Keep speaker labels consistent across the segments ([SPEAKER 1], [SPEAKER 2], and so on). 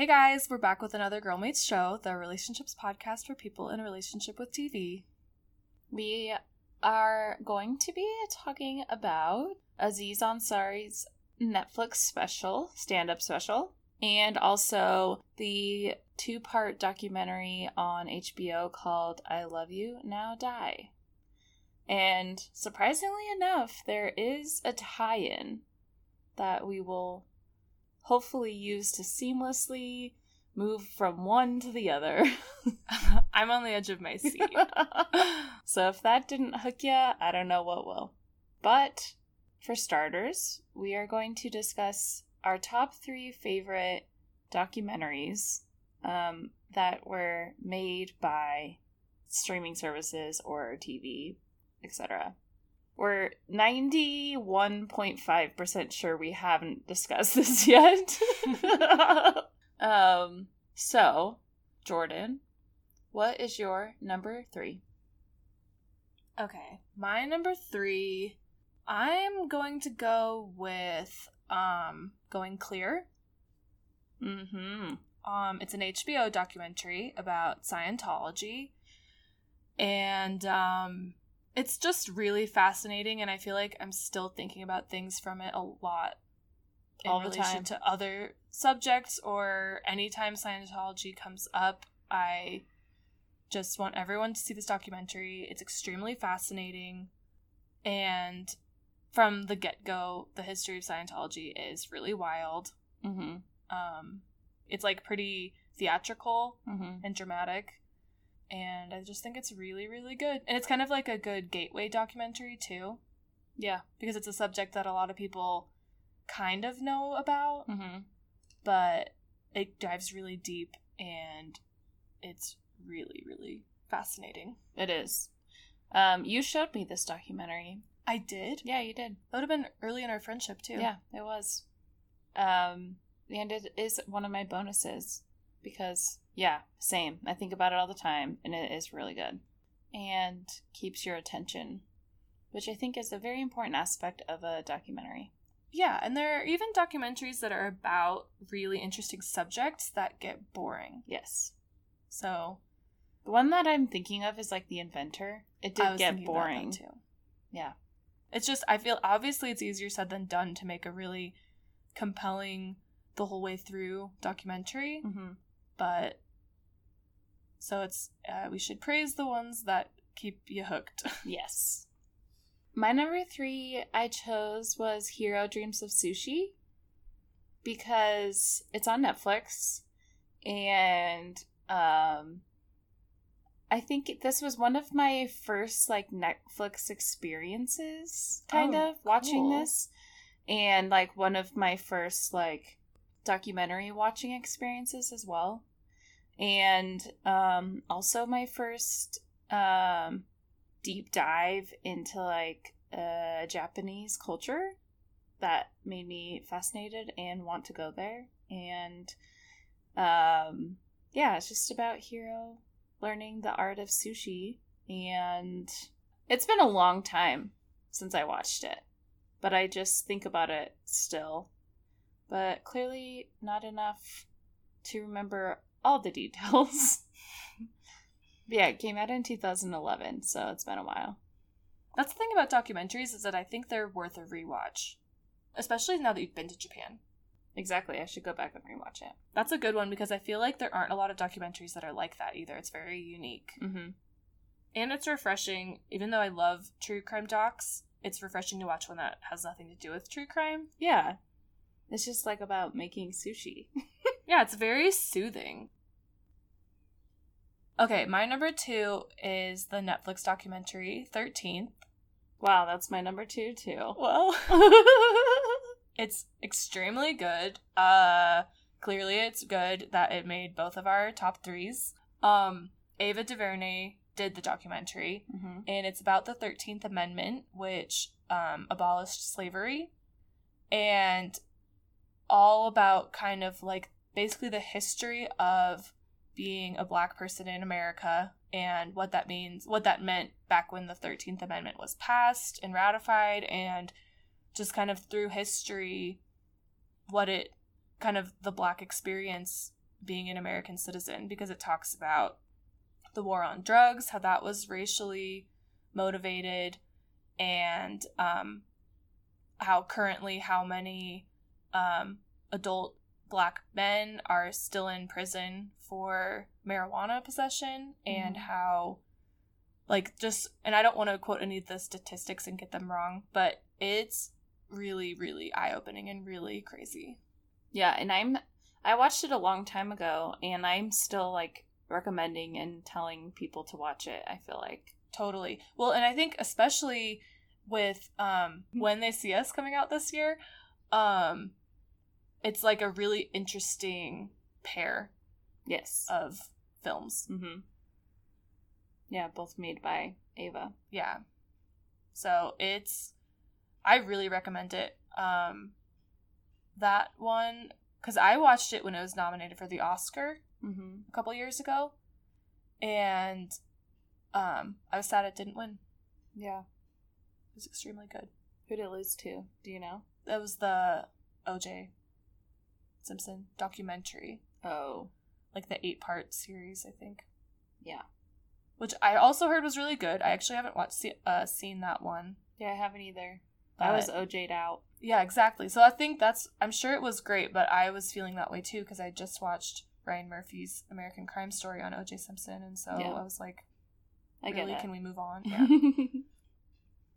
[SPEAKER 1] Hey guys, we're back with another Girlmates show, the relationships podcast for people in a relationship with TV.
[SPEAKER 2] We are going to be talking about Aziz Ansari's Netflix special, stand up special, and also the two part documentary on HBO called I Love You, Now Die. And surprisingly enough, there is a tie in that we will hopefully use to seamlessly move from one to the other.
[SPEAKER 1] I'm on the edge of my seat.
[SPEAKER 2] so if that didn't hook you, I don't know what will. But for starters, we are going to discuss our top three favorite documentaries um, that were made by streaming services or TV, etc. We're 91.5% sure we haven't discussed this yet. um, so, Jordan, what is your number three?
[SPEAKER 1] Okay, my number three, I'm going to go with um, Going Clear.
[SPEAKER 2] Mm-hmm.
[SPEAKER 1] Um, it's an HBO documentary about Scientology, and um, it's just really fascinating. And I feel like I'm still thinking about things from it a lot in
[SPEAKER 2] All the
[SPEAKER 1] relation
[SPEAKER 2] time.
[SPEAKER 1] to other subjects, or anytime Scientology comes up, I just want everyone to see this documentary. It's extremely fascinating, and from the get go, the history of Scientology is really wild.
[SPEAKER 2] Mm-hmm.
[SPEAKER 1] Um, it's like pretty theatrical
[SPEAKER 2] Mm-hmm.
[SPEAKER 1] and dramatic. And I just think it's really, really good. And it's kind of like a good gateway documentary, too,
[SPEAKER 2] Yeah.
[SPEAKER 1] because it's a subject that a lot of people kind of know about,
[SPEAKER 2] Mm-hmm.
[SPEAKER 1] but it dives really deep and it's really, really fascinating.
[SPEAKER 2] It is. Um, you showed me this documentary.
[SPEAKER 1] I did?
[SPEAKER 2] Yeah, you did.
[SPEAKER 1] That would have been early in our friendship, too.
[SPEAKER 2] Yeah, it was. Um, and it is one of my bonuses because, yeah, same. I think about it all the time, and it is really good and keeps your attention, which I think is a very important aspect of a documentary.
[SPEAKER 1] Yeah, and there are even documentaries that are about really interesting subjects that get boring.
[SPEAKER 2] Yes.
[SPEAKER 1] So
[SPEAKER 2] The one that I'm thinking of is like The Inventor. It did get
[SPEAKER 1] thinking about that
[SPEAKER 2] boring.
[SPEAKER 1] too.
[SPEAKER 2] Yeah.
[SPEAKER 1] It's just I feel obviously it's easier said than done to make a really compelling the whole way through documentary,
[SPEAKER 2] Mm-hmm.
[SPEAKER 1] But so it's uh, we should praise the ones that keep you hooked.
[SPEAKER 2] Yes. My number three I chose was Jiro Dreams of Sushi because it's on Netflix and um I think this was one of my first like Netflix experiences kind
[SPEAKER 1] Oh,
[SPEAKER 2] of watching
[SPEAKER 1] cool.
[SPEAKER 2] this and like one of my first like documentary watching experiences as well and um also my first um deep dive into like uh Japanese culture that made me fascinated and want to go there. And um yeah it's just about Jiro learning the art of sushi. And it's been a long time since I watched it but I just think about it still. But clearly not enough to remember all the details yeah, it came out in 2011, so it's been a while.
[SPEAKER 1] That's the thing about documentaries is that I think they're worth a rewatch, especially now that you've been to Japan.
[SPEAKER 2] Exactly, I should go back and rewatch it.
[SPEAKER 1] That's a good one because I feel like there aren't a lot of documentaries that are like that either. It's very unique.
[SPEAKER 2] Mm-hmm.
[SPEAKER 1] And it's refreshing, even though I love true crime docs, it's refreshing to watch one that has nothing to do with true crime.
[SPEAKER 2] Yeah, it's just like about making sushi.
[SPEAKER 1] Yeah, it's very soothing. Okay, my number two is the Netflix documentary 13th.
[SPEAKER 2] wow, that's my number two too.
[SPEAKER 1] Well, it's extremely good. Uh, clearly, it's good that it made both of our top threes. Um, Ava DuVernay did the documentary,
[SPEAKER 2] Mm-hmm.
[SPEAKER 1] and it's about the 13th Amendment, which um, abolished slavery, and all about kind of like basically the history of being a black person in America and what that means, what that meant back when the 13th Amendment was passed and ratified, and just kind of through history, what it kind of the black experience being an American citizen because it talks about the war on drugs, how that was racially motivated, and um, how currently how many um, adult black men are still in prison for marijuana possession, and
[SPEAKER 2] Mhm.
[SPEAKER 1] how like just and I don't want to quote any of the statistics and get them wrong, but it's really really eye opening and really crazy.
[SPEAKER 2] Yeah, and I'm I watched it a long time ago and I'm still like recommending and telling people to watch it. I feel like.
[SPEAKER 1] Totally. Well, and I think especially with um when they see us coming out this year, um it's like a really interesting pair
[SPEAKER 2] Yes.
[SPEAKER 1] of films.
[SPEAKER 2] mhm. Yeah, both made by Ava.
[SPEAKER 1] Yeah. So it's I really recommend it. Um that one cuz I watched it when it was nominated for the Oscar
[SPEAKER 2] Mhm.
[SPEAKER 1] a couple years ago and um I was sad it didn't win.
[SPEAKER 2] Yeah.
[SPEAKER 1] It was extremely good.
[SPEAKER 2] Who did it lose to? Do you know?
[SPEAKER 1] That was the OJ Simpson documentary,
[SPEAKER 2] Oh.
[SPEAKER 1] like the eight part series, I think.
[SPEAKER 2] Yeah.
[SPEAKER 1] Which I also heard was really good. I actually haven't watched uh, seen that one.
[SPEAKER 2] Yeah, I haven't either.
[SPEAKER 1] But
[SPEAKER 2] I was OJ'd out.
[SPEAKER 1] yeah, exactly. So I think that's I'm sure it was great, but I was feeling that way too because I just watched Ryan Murphy's American Crime Story on OJ Simpson, and so
[SPEAKER 2] Yeah.
[SPEAKER 1] I was like,
[SPEAKER 2] I get
[SPEAKER 1] really, can we move on? Yeah.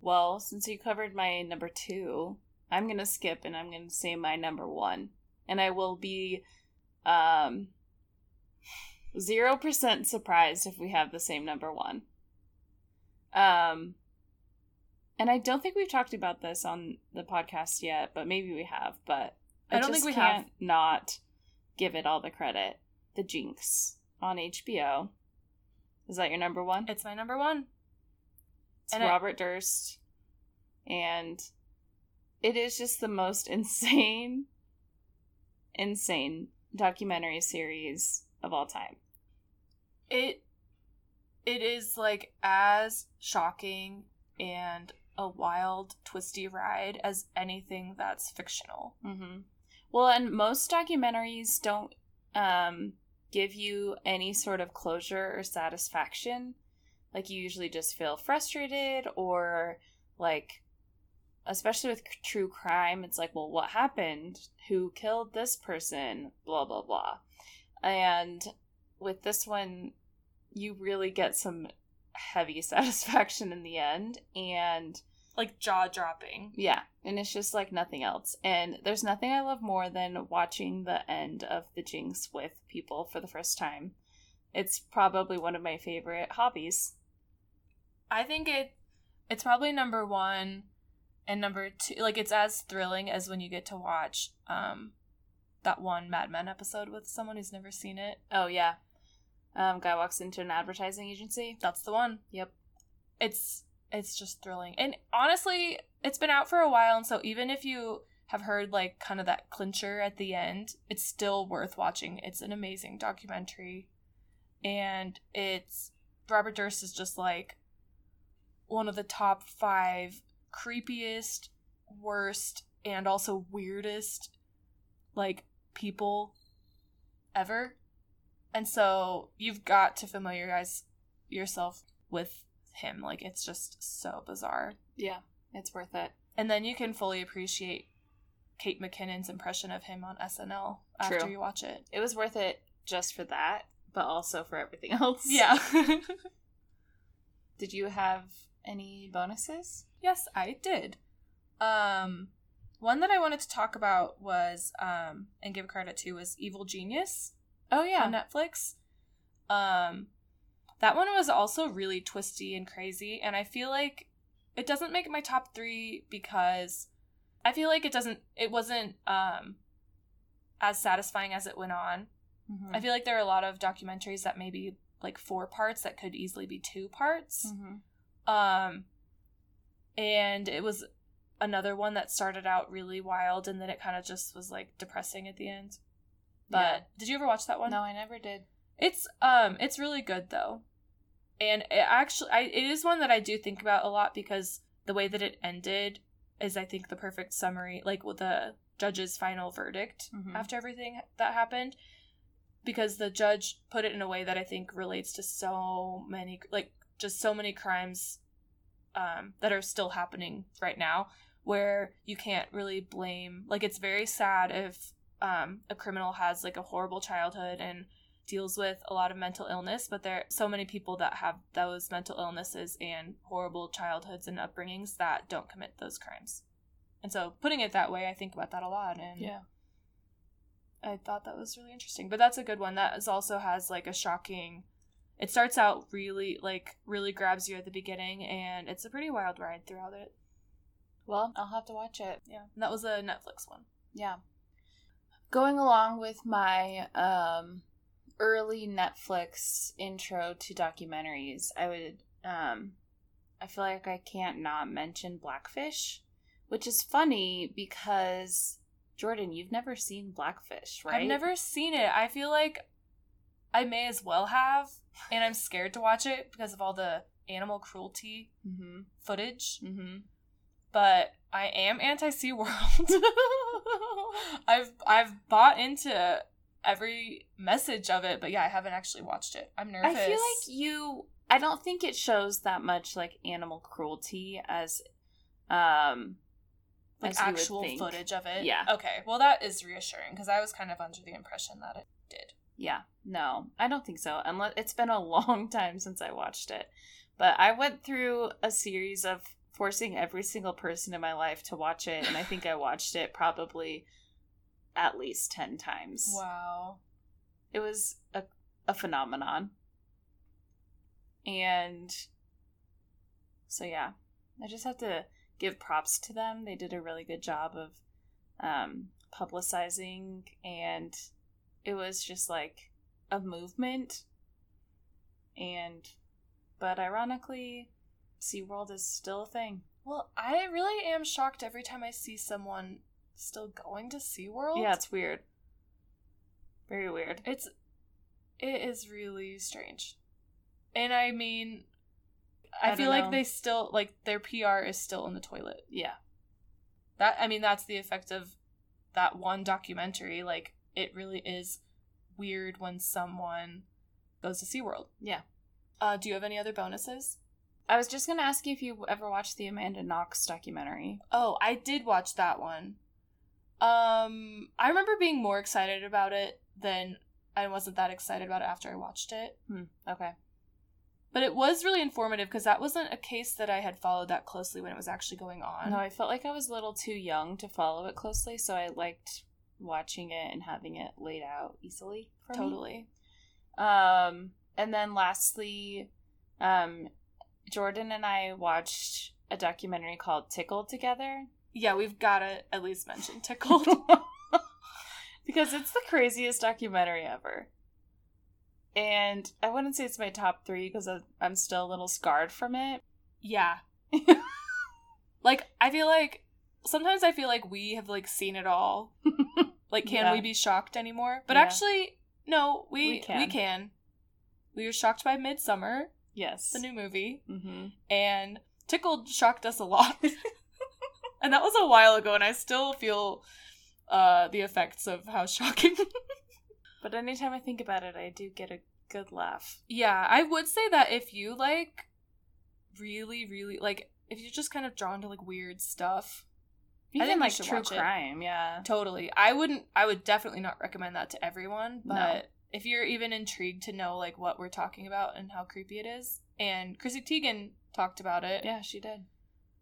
[SPEAKER 2] well, since you covered my number two, I'm gonna skip and I'm gonna say my number one, and I will be um zero percent surprised if we have the same number one. Um, and I don't think we've talked about this on the podcast yet, but maybe we have. But
[SPEAKER 1] I don't
[SPEAKER 2] just
[SPEAKER 1] think we
[SPEAKER 2] can't Not give it all the credit. The Jinx on HBO. Is that your number one?
[SPEAKER 1] it's my number one.
[SPEAKER 2] It's
[SPEAKER 1] And I-
[SPEAKER 2] Robert Durst. And it is just the most insane, insane documentary series of all time.
[SPEAKER 1] it it is like as shocking and a wild twisty ride as anything that's fictional
[SPEAKER 2] Mm-hmm. Well, and most documentaries don't um, give you any sort of closure or satisfaction. Like, you usually just feel frustrated, or like, especially with true crime, it's like, well, what happened? Who killed this person? Blah, blah, blah. And with this one, you really get some heavy satisfaction in the end. And
[SPEAKER 1] like jaw dropping
[SPEAKER 2] yeah, and it's just like nothing else. And there's nothing I love more than watching the end of the Jinx with people for the first time. It's probably one of my favorite hobbies.
[SPEAKER 1] i think it it's probably number one and number two like it's as thrilling as when you get to watch um that one mad men episode with someone who's never seen it
[SPEAKER 2] Oh yeah. Um, guy walks into an advertising agency.
[SPEAKER 1] that's the one
[SPEAKER 2] Yep.
[SPEAKER 1] it's it's just thrilling and honestly it's been out for a while and so even if you have heard like kind of that clincher at the end it's still worth watching it's an amazing documentary and it's robert durst is just like one of the top five creepiest worst and also weirdest like people ever and so you've got to familiarize yourself with him. Like it's just so bizarre.
[SPEAKER 2] Yeah, it's worth it.
[SPEAKER 1] And then you can fully appreciate Kate McKinnon's impression of him on SNL after
[SPEAKER 2] True.
[SPEAKER 1] you watch it.
[SPEAKER 2] It was worth it just for that, but also for everything else.
[SPEAKER 1] Yeah.
[SPEAKER 2] Did you have any bonuses?
[SPEAKER 1] yes, I did. Um one that I wanted to talk about was um and give credit to was Evil Genius
[SPEAKER 2] Oh yeah.
[SPEAKER 1] on Netflix. Um that one was also really twisty and crazy and I feel like it doesn't make my top 3 because I feel like it doesn't it wasn't um as satisfying as it went on.
[SPEAKER 2] Mhm.
[SPEAKER 1] I feel like there are a lot of documentaries that maybe like four parts that could easily be two parts.
[SPEAKER 2] Mhm.
[SPEAKER 1] Um and it was another one that started out really wild and then it kind of just was like depressing at the end. But
[SPEAKER 2] Yeah.
[SPEAKER 1] did you ever watch that one?
[SPEAKER 2] No, I never did.
[SPEAKER 1] It's um it's really good though. And it actually I it is one that I do think about a lot because the way that it ended is I think the perfect summary like with the judge's final verdict
[SPEAKER 2] Mhm.
[SPEAKER 1] after everything that happened. because the judge put it in a way that I think relates to so many, like just so many crimes um, that are still happening right now, where you can't really blame. Like it's very sad if um, a criminal has like a horrible childhood and deals with a lot of mental illness, but there are so many people that have those mental illnesses and horrible childhoods and upbringings that don't commit those crimes. And so putting it that way, I think about that a lot and
[SPEAKER 2] Yeah.
[SPEAKER 1] I thought that was really interesting. But that's a good one. That is also has like a shocking it starts out really like really grabs you at the beginning and it's a pretty wild ride throughout it.
[SPEAKER 2] Well, I'll have to watch it.
[SPEAKER 1] Yeah. And that was a Netflix one.
[SPEAKER 2] Yeah. Going along with my um early Netflix intro to documentaries, I would um I feel like I can't not mention Blackfish, which is funny because Jordan, you've never seen Blackfish, right?
[SPEAKER 1] I've never seen it. I feel like I may as well have, and I'm scared to watch it because of all the animal cruelty
[SPEAKER 2] Mhm.
[SPEAKER 1] footage.
[SPEAKER 2] Mhm.
[SPEAKER 1] But I am anti SeaWorld. I've I've bought into every message of it, but yeah, I haven't actually watched it. I'm nervous.
[SPEAKER 2] I feel like you I don't think it shows that much like animal cruelty as um
[SPEAKER 1] like
[SPEAKER 2] as
[SPEAKER 1] actual footage of it.
[SPEAKER 2] Yeah.
[SPEAKER 1] Okay. Well, that is reassuring because I was kind of under the impression that it did.
[SPEAKER 2] Yeah, no, I don't think so. Unless it's been a long time since I watched it. But I went through a series of forcing every single person in my life to watch it, and I think I watched it probably at least 10 times.
[SPEAKER 1] Wow.
[SPEAKER 2] It was a, a phenomenon. And so, yeah, I just have to give props to them. They did a really good job of um, publicizing, and it was just like a movement. And, but ironically, SeaWorld is still a thing.
[SPEAKER 1] Well, I really am shocked every time I see someone still going to SeaWorld.
[SPEAKER 2] Yeah, it's weird. Very weird.
[SPEAKER 1] It's it is really strange. And I mean I,
[SPEAKER 2] I
[SPEAKER 1] feel like they still like their PR is still in the toilet.
[SPEAKER 2] Yeah.
[SPEAKER 1] That I mean that's the effect of that one documentary. Like it really is weird when someone goes to SeaWorld.
[SPEAKER 2] Yeah.
[SPEAKER 1] Uh do you have any other bonuses?
[SPEAKER 2] I was just going to ask you if you ever watched the Amanda Knox documentary.
[SPEAKER 1] Oh, I did watch that one. Um I remember being more excited about it than I wasn't that excited about it after I watched it.
[SPEAKER 2] Hmm. Okay.
[SPEAKER 1] But it was really informative because that wasn't a case that I had followed that closely when it was actually going on.
[SPEAKER 2] No, I felt like I was a little too young to follow it closely, so I liked watching it and having it laid out easily. For me.
[SPEAKER 1] totally.
[SPEAKER 2] Um, and then lastly, um, Jordan and I watched a documentary called Tickled together
[SPEAKER 1] Yeah, we've got to at least mention Tickled.
[SPEAKER 2] because it's the craziest documentary ever. And I wouldn't say it's my top three because I'm still a little scarred from it.
[SPEAKER 1] yeah. like I feel like sometimes I feel like we have like seen it all. Like can
[SPEAKER 2] Yeah.
[SPEAKER 1] we be shocked anymore? But
[SPEAKER 2] Yeah.
[SPEAKER 1] actually no, we
[SPEAKER 2] We
[SPEAKER 1] we
[SPEAKER 2] can.
[SPEAKER 1] can. We were shocked by Midsommar,
[SPEAKER 2] yes.
[SPEAKER 1] the new movie,
[SPEAKER 2] hmm
[SPEAKER 1] and Tickled shocked us a lot. and that was a while ago and I still feel uh the effects of how shocking
[SPEAKER 2] But anytime I think about it, I do get a good laugh.
[SPEAKER 1] Yeah, I would say that if you like really, really like if you're just kind of drawn to like weird stuff, I
[SPEAKER 2] Even
[SPEAKER 1] think you
[SPEAKER 2] like true
[SPEAKER 1] watch it.
[SPEAKER 2] crime, yeah.
[SPEAKER 1] totally. I wouldn't I would definitely not recommend that to everyone, but
[SPEAKER 2] No.
[SPEAKER 1] if you're even intrigued to know like what we're talking about and how creepy it is, and Chrissy Teigen talked about it.
[SPEAKER 2] Yeah, she did.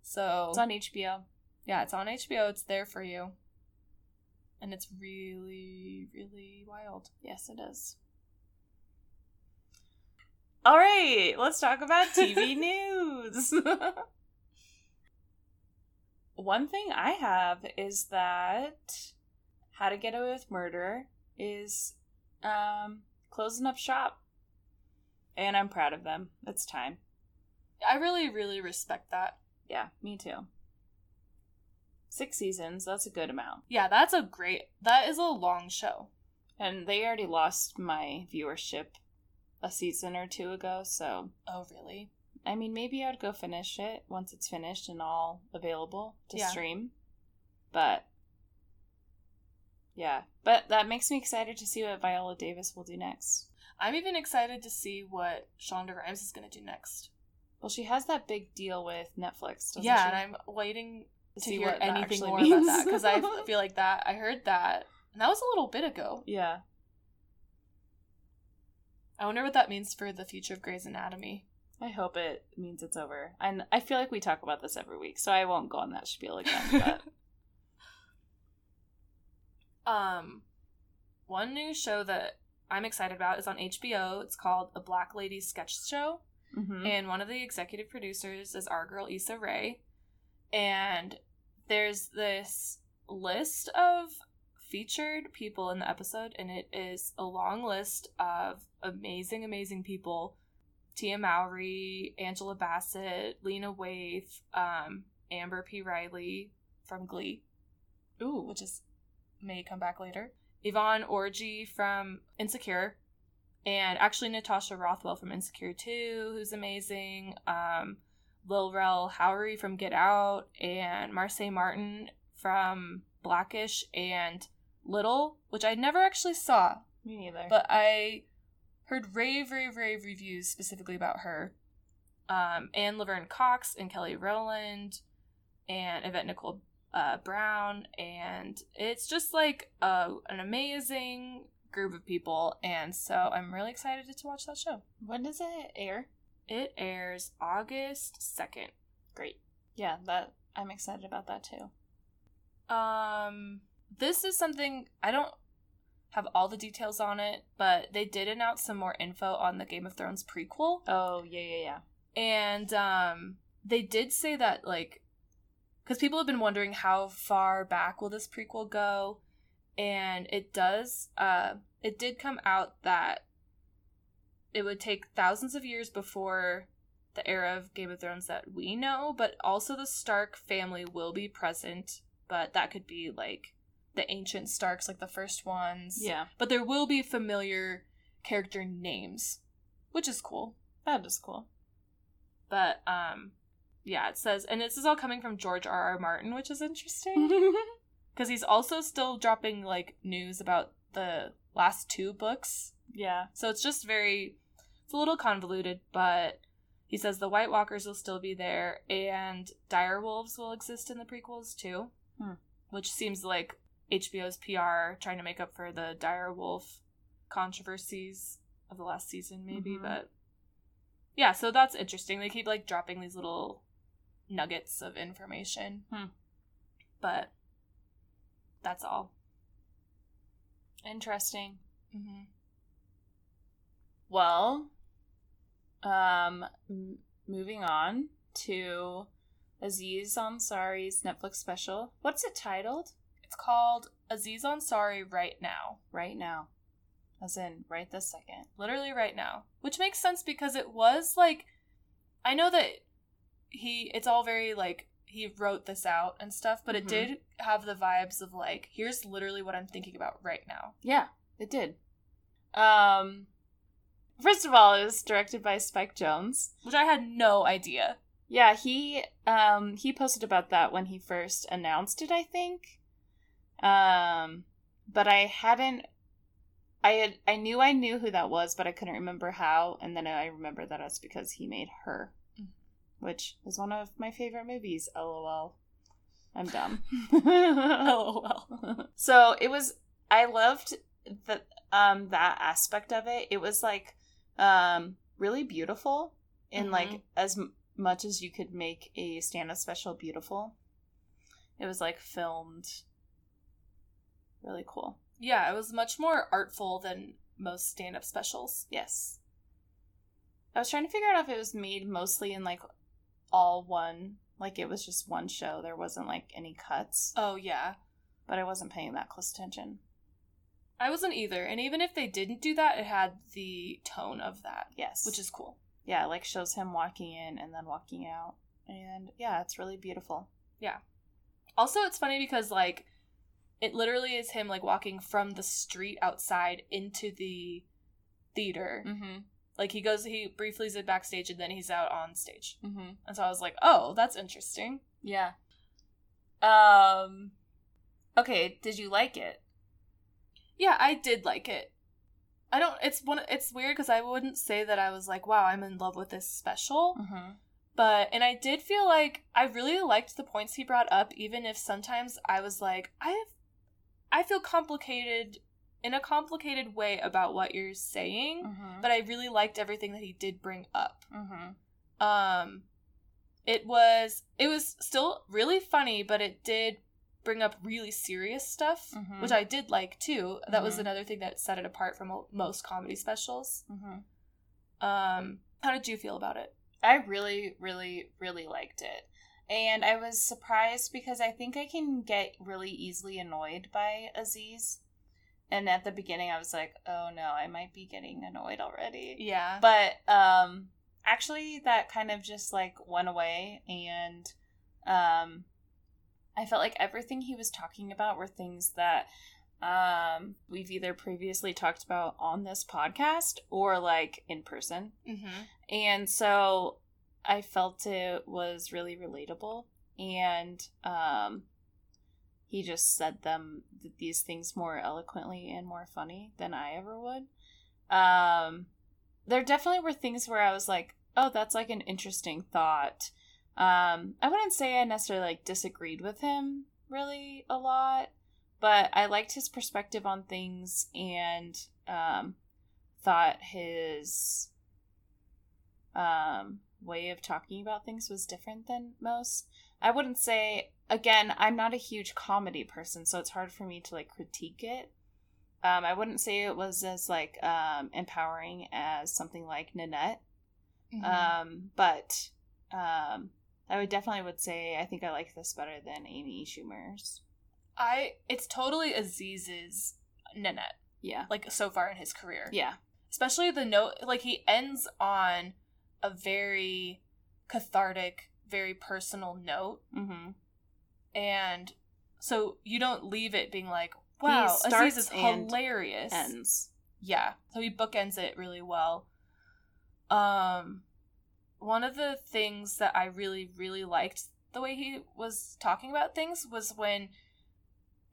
[SPEAKER 1] So
[SPEAKER 2] It's on HBO.
[SPEAKER 1] yeah, it's on HBO. It's there for you. And it's really, really wild.
[SPEAKER 2] Yes, it is. All right, let's talk about TV news. One thing I have is that How to Get Away with Murder is um, closing up shop. And I'm proud of them. It's time.
[SPEAKER 1] I really, really respect that.
[SPEAKER 2] Yeah, me too. Six seasons, that's a good amount.
[SPEAKER 1] Yeah, that's a great that is a long show.
[SPEAKER 2] And they already lost my viewership a season or two ago, so
[SPEAKER 1] Oh really?
[SPEAKER 2] I mean, maybe I'd go finish it once it's finished and all available to
[SPEAKER 1] Yeah.
[SPEAKER 2] stream. But Yeah, but that makes me excited to see what Viola Davis will do next.
[SPEAKER 1] I'm even excited to see what Shonda Rhimes is going to do next.
[SPEAKER 2] Well, she has that big deal with Netflix, doesn't
[SPEAKER 1] yeah,
[SPEAKER 2] she?
[SPEAKER 1] and I'm waiting to,
[SPEAKER 2] see
[SPEAKER 1] hear
[SPEAKER 2] what
[SPEAKER 1] anything more
[SPEAKER 2] means.
[SPEAKER 1] about that because I feel like that I heard that and that was a little bit ago.
[SPEAKER 2] yeah.
[SPEAKER 1] I wonder what that means for the future of Grey's Anatomy.
[SPEAKER 2] I hope it means it's over. And I feel like we talk about this every week, so I won't go on that spiel again. But
[SPEAKER 1] Um, one new show that I'm excited about is on HBO. It's called A Black Lady Sketch Show.
[SPEAKER 2] Mhm.
[SPEAKER 1] and one of the executive producers is our girl Issa Rae. And there's this list of featured people in the episode, and it is a long list of amazing, amazing people. Tia Mowry, Angela Bassett, Lena Waithe, um, Amber P. Riley from Glee,
[SPEAKER 2] ooh,
[SPEAKER 1] which is may come back later. Yvonne Orji from Insecure, and actually Natasha Rothwell from Insecure too, who's amazing. Um, Lil Rel Howery from Get Out, and Marsai Martin from Blackish, and Little, which I never actually saw,
[SPEAKER 2] me neither.
[SPEAKER 1] but I heard rave, rave, rave reviews specifically about her. Um, and Laverne Cox and Kelly Rowland and Yvette Nicole uh, Brown, and it's just like uh, an amazing group of people, and so I'm really excited to watch that show.
[SPEAKER 2] when does it air?
[SPEAKER 1] It airs August second.
[SPEAKER 2] Great. Yeah, that I'm excited about that too.
[SPEAKER 1] Um, this is something I don't have all the details on it, but they did announce some more info on the Game of Thrones prequel.
[SPEAKER 2] Oh yeah, yeah, yeah.
[SPEAKER 1] and um they did say that like because people have been wondering how far back will this prequel go and it does uh it did come out that it would take thousands of years before the era of game of thrones that we know but also the stark family will be present but that could be like the ancient starks like the first ones
[SPEAKER 2] Yeah,
[SPEAKER 1] but there will be familiar character names which is cool
[SPEAKER 2] that is cool.
[SPEAKER 1] but um yeah it says and this is all coming from george r r martin which is interesting because he's also still dropping like news about the last two books
[SPEAKER 2] yeah.
[SPEAKER 1] so it's just very it's a little convoluted but he says the white walkers will still be there and dire wolves will exist in the prequels too
[SPEAKER 2] Hmm.
[SPEAKER 1] which seems like hbo's pr trying to make up for the dire wolf controversies of the last season maybe
[SPEAKER 2] Mhm.
[SPEAKER 1] but yeah so that's interesting they keep like dropping these little nuggets of information
[SPEAKER 2] Hmm.
[SPEAKER 1] but that's all
[SPEAKER 2] Interesting.
[SPEAKER 1] mm-hmm.
[SPEAKER 2] Well, um, m- moving on to Aziz Ansari's Netflix special. What's it titled?
[SPEAKER 1] It's called aziz ansari right now
[SPEAKER 2] Right now, as in right this second.
[SPEAKER 1] literally right now which makes sense because it was like i know that he it's all very like he wrote this out and stuff but it
[SPEAKER 2] Mhm.
[SPEAKER 1] did have the vibes of like here's literally what i'm thinking about right now
[SPEAKER 2] Yeah, it did. Um, first of all, it was directed by Spike Jonze.
[SPEAKER 1] which i had no idea
[SPEAKER 2] Yeah, he um he posted about that when he first announced it, I think. Um but I hadn't I had I knew I knew who that was, but I couldn't remember how, and then I remember that it's because he made her.
[SPEAKER 1] Mhm.
[SPEAKER 2] Which is one of my favorite movies, lol. I'm dumb.
[SPEAKER 1] lol
[SPEAKER 2] so it was I loved the um that aspect of it. It was like um really beautiful in
[SPEAKER 1] Mhm.
[SPEAKER 2] like as m- much as you could make a stand-up special beautiful. It was like filmed really cool.
[SPEAKER 1] yeah it was much more artful than most stand-up specials
[SPEAKER 2] Yes. I was trying to figure out if it was made mostly in like all one, like it was just one show. There wasn't like any cuts,
[SPEAKER 1] oh yeah
[SPEAKER 2] but I wasn't paying that close attention.
[SPEAKER 1] i wasn't either and even if they didn't do that it had the tone of that
[SPEAKER 2] Yes.
[SPEAKER 1] which is cool
[SPEAKER 2] yeah, it, like shows him walking in and then walking out. And yeah, it's really beautiful. Yeah.
[SPEAKER 1] Also, it's funny because like it literally is him like walking from the street outside into the theater.
[SPEAKER 2] Mm-hmm.
[SPEAKER 1] Like he goes, he briefly is backstage and then he's out on stage.
[SPEAKER 2] Mm-hmm.
[SPEAKER 1] And so I was like, oh, that's interesting.
[SPEAKER 2] Yeah. Um. Okay. Did you like it?
[SPEAKER 1] Yeah, I did like it. I don't. It's one. It's weird because I wouldn't say that I was like, wow, I'm in love with this special.
[SPEAKER 2] Mm-hmm.
[SPEAKER 1] But and I did feel like I really liked the points he brought up, even if sometimes I was like, I, I feel complicated in a complicated way about what you're saying.
[SPEAKER 2] Mm-hmm.
[SPEAKER 1] But I really liked everything that he did bring up.
[SPEAKER 2] mm-hmm.
[SPEAKER 1] Um, it was it was still really funny, but it did bring up really serious stuff,
[SPEAKER 2] Mhm.
[SPEAKER 1] which I did like too. That was
[SPEAKER 2] Mhm.
[SPEAKER 1] another thing that set it apart from most comedy specials.
[SPEAKER 2] Mm-hmm.
[SPEAKER 1] Um, how did you feel about it?
[SPEAKER 2] I really, really, really liked it. And I was surprised because I think I can get really easily annoyed by Aziz. And at the beginning I was like, oh no, I might be getting annoyed already.
[SPEAKER 1] Yeah,
[SPEAKER 2] But um actually that kind of just like went away and um I felt like everything he was talking about were things that um we've either previously talked about on this podcast or like in person.
[SPEAKER 1] mm-hmm.
[SPEAKER 2] And so I felt it was really relatable and um he just said them th- these things more eloquently and more funny than I ever would. Um there definitely were things where I was like, "Oh, that's like an interesting thought." Um I wouldn't say I necessarily like disagreed with him really a lot, but I liked his perspective on things and um thought his um, way of talking about things was different than most. I wouldn't say again, I'm not a huge comedy person, so it's hard for me to like critique it. Um, I wouldn't say it was as like um, empowering as something like Nanette,
[SPEAKER 1] Mm-hmm.
[SPEAKER 2] um, but um, I would definitely would say I think I like this better than Amy Schumer's.
[SPEAKER 1] I it's totally Aziz's Nanette,
[SPEAKER 2] Yeah,
[SPEAKER 1] like so far in his career.
[SPEAKER 2] yeah,
[SPEAKER 1] especially the note like he ends on a very cathartic, very personal note,
[SPEAKER 2] mm-hmm.
[SPEAKER 1] and so you don't leave it being like, "Wow, Aziz is hilarious."
[SPEAKER 2] ends.
[SPEAKER 1] Yeah, so he bookends it really well. Um, one of the things that I really, really liked the way he was talking about things was when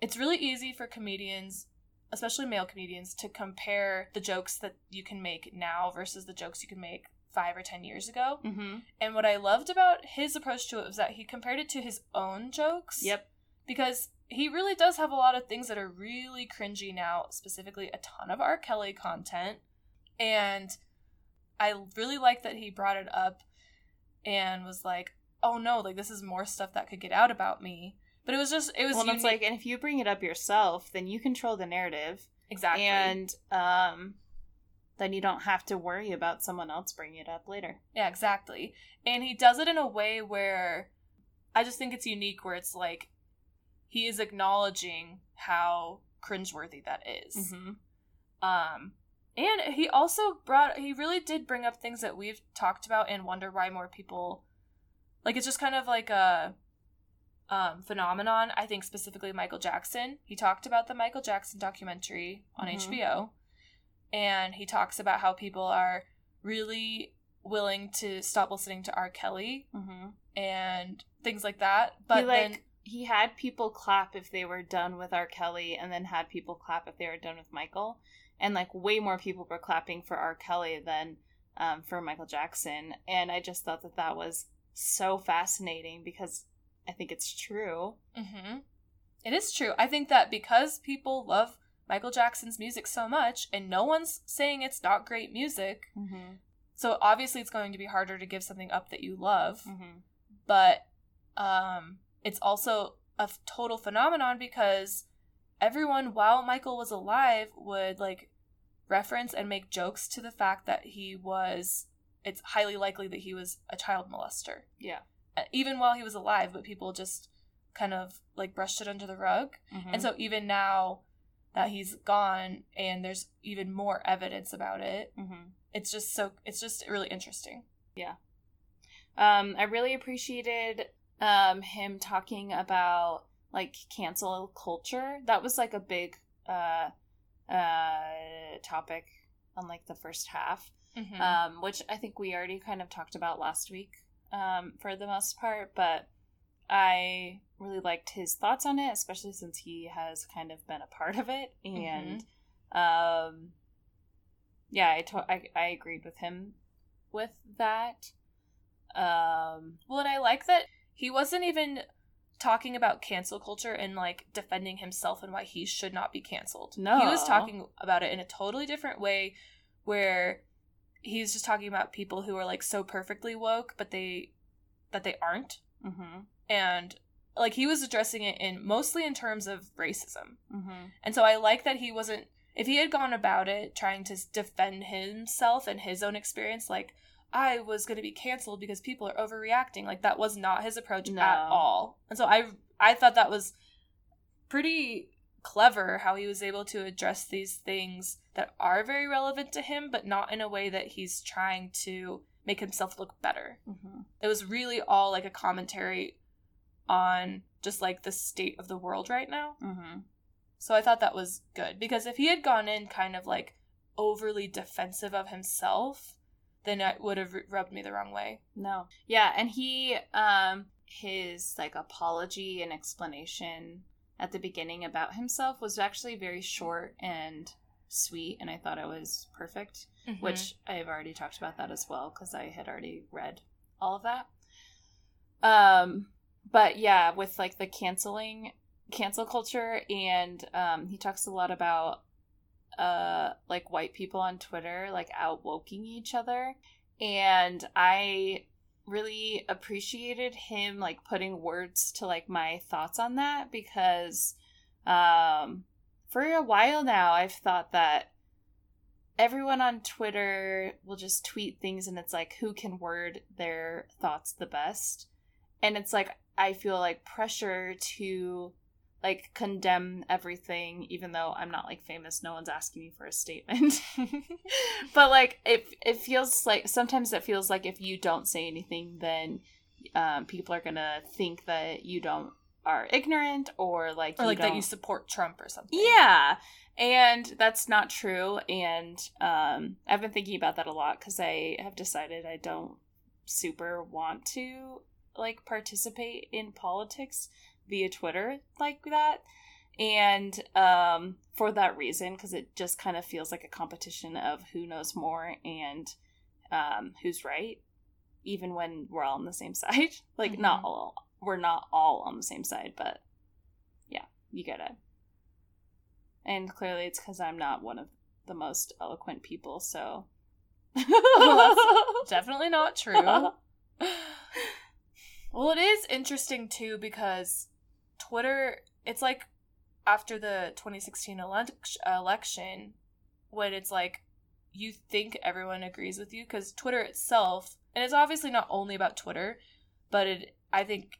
[SPEAKER 1] it's really easy for comedians, especially male comedians, to compare the jokes that you can make now versus the jokes you can make five or ten years ago.
[SPEAKER 2] Mm-hmm.
[SPEAKER 1] And what I loved about his approach to it was that he compared it to his own jokes
[SPEAKER 2] Yep.
[SPEAKER 1] because he really does have a lot of things that are really cringy now, specifically a ton of R. Kelly content. And I really like that he brought it up and was like, oh no, like this is more stuff that could get out about me. But it was just, it was
[SPEAKER 2] well, it's like, and if you bring it up yourself, then you control the narrative,
[SPEAKER 1] exactly.
[SPEAKER 2] and um, then you don't have to worry about someone else bringing it up later.
[SPEAKER 1] Yeah, exactly. And he does it in a way where I just think it's unique where it's like he is acknowledging how cringeworthy that is.
[SPEAKER 2] Mm-hmm.
[SPEAKER 1] Um and he also brought he really did bring up things that we've talked about and wonder why more people like it's just kind of like a um phenomenon. I think specifically Michael Jackson. He talked about the Michael Jackson documentary on
[SPEAKER 2] Mhm.
[SPEAKER 1] HBO and he talks about how people are really willing to stop listening to R. Kelly
[SPEAKER 2] Mm-hmm.
[SPEAKER 1] and things like that. But
[SPEAKER 2] he like
[SPEAKER 1] then
[SPEAKER 2] he had people clap if they were done with R. Kelly, and then had people clap if they were done with Michael, and like way more people were clapping for R. Kelly than um, for Michael Jackson, and I just thought that that was so fascinating because I think it's true.
[SPEAKER 1] hmm It is true. I think that because people love Michael Jackson's music so much, and no one's saying it's not great music,
[SPEAKER 2] Mm-hmm.
[SPEAKER 1] so obviously it's going to be harder to give something up that you love.
[SPEAKER 2] Mm-hmm.
[SPEAKER 1] But um, it's also a f- total phenomenon because everyone, while Michael was alive, would like reference and make jokes to the fact that he was. It's highly likely that he was a child molester.
[SPEAKER 2] Yeah.
[SPEAKER 1] Uh, even while he was alive, but people just kind of like brushed it under the rug.
[SPEAKER 2] Mm-hmm.
[SPEAKER 1] And so even now that he's gone and there's even more evidence about it,
[SPEAKER 2] mm-hmm.
[SPEAKER 1] it's just so it's just really interesting. Yeah.
[SPEAKER 2] Um, I really appreciated um, him talking about like cancel culture. That was like a big uh, uh, topic on like the first half,
[SPEAKER 1] Mhm.
[SPEAKER 2] um, which I think we already kind of talked about last week um, for the most part. But I really liked his thoughts on it, especially since he has kind of been a part of it. And Um, yeah, I, to- I I agreed with him with that. Um,
[SPEAKER 1] Well, and I like that he wasn't even talking about cancel culture and like defending himself and why he should not be canceled.
[SPEAKER 2] No.
[SPEAKER 1] He was talking about it in a totally different way where he's just talking about people who are like so perfectly woke but they that they aren't
[SPEAKER 2] mm-hmm,
[SPEAKER 1] and like he was addressing it in mostly in terms of racism.
[SPEAKER 2] mm-hmm.
[SPEAKER 1] And so I like that he wasn't if he had gone about it trying to defend himself and his own experience like I was going to be canceled because people are overreacting like that was not his approach
[SPEAKER 2] No.
[SPEAKER 1] at all. And so I I thought that was pretty clever how he was able to address these things that are very relevant to him but not in a way that he's trying to make himself look better
[SPEAKER 2] Mm-hmm.
[SPEAKER 1] it was really all like a commentary on just like the state of the world right now.
[SPEAKER 2] Mm-hmm.
[SPEAKER 1] So I thought that was good because if he had gone in kind of like overly defensive of himself, then it would have rubbed me the wrong way.
[SPEAKER 2] No. Yeah, and he um his like apology and explanation at the beginning about himself was actually very short and sweet and I thought it was perfect, which I have already talked about that as well cuz I had already read all of that. Um but yeah, with like the canceling cancel culture and um he talks a lot about uh like white people on Twitter like outwoking each other and I really appreciated him like putting words to like my thoughts on that because um for a while now I've thought that everyone on Twitter will just tweet things and it's like who can word their thoughts the best and it's like I feel like pressure to like condemn everything even though I'm not like famous no one's asking me for a statement. But like it it feels like sometimes it feels like if you don't say anything then um, people are gonna think that you don't are ignorant or like
[SPEAKER 1] or like that you support Trump or something.
[SPEAKER 2] yeah. And that's not true. And um i've been thinking about that a lot because i have decided i don't super want to like participate in politics via twitter like that and um for that reason because it just kind of feels like a competition of who knows more and um who's right even when we're all on the same side like not
[SPEAKER 1] Mhm.
[SPEAKER 2] all we're not all on the same side but yeah you get it and clearly it's because i'm not one of the most eloquent people so
[SPEAKER 1] Definitely not true. well, it is interesting too because Twitter, it's like after the 2016 elec- election when it's like you think everyone agrees with you because Twitter itself, and it's obviously not only about Twitter, but it I think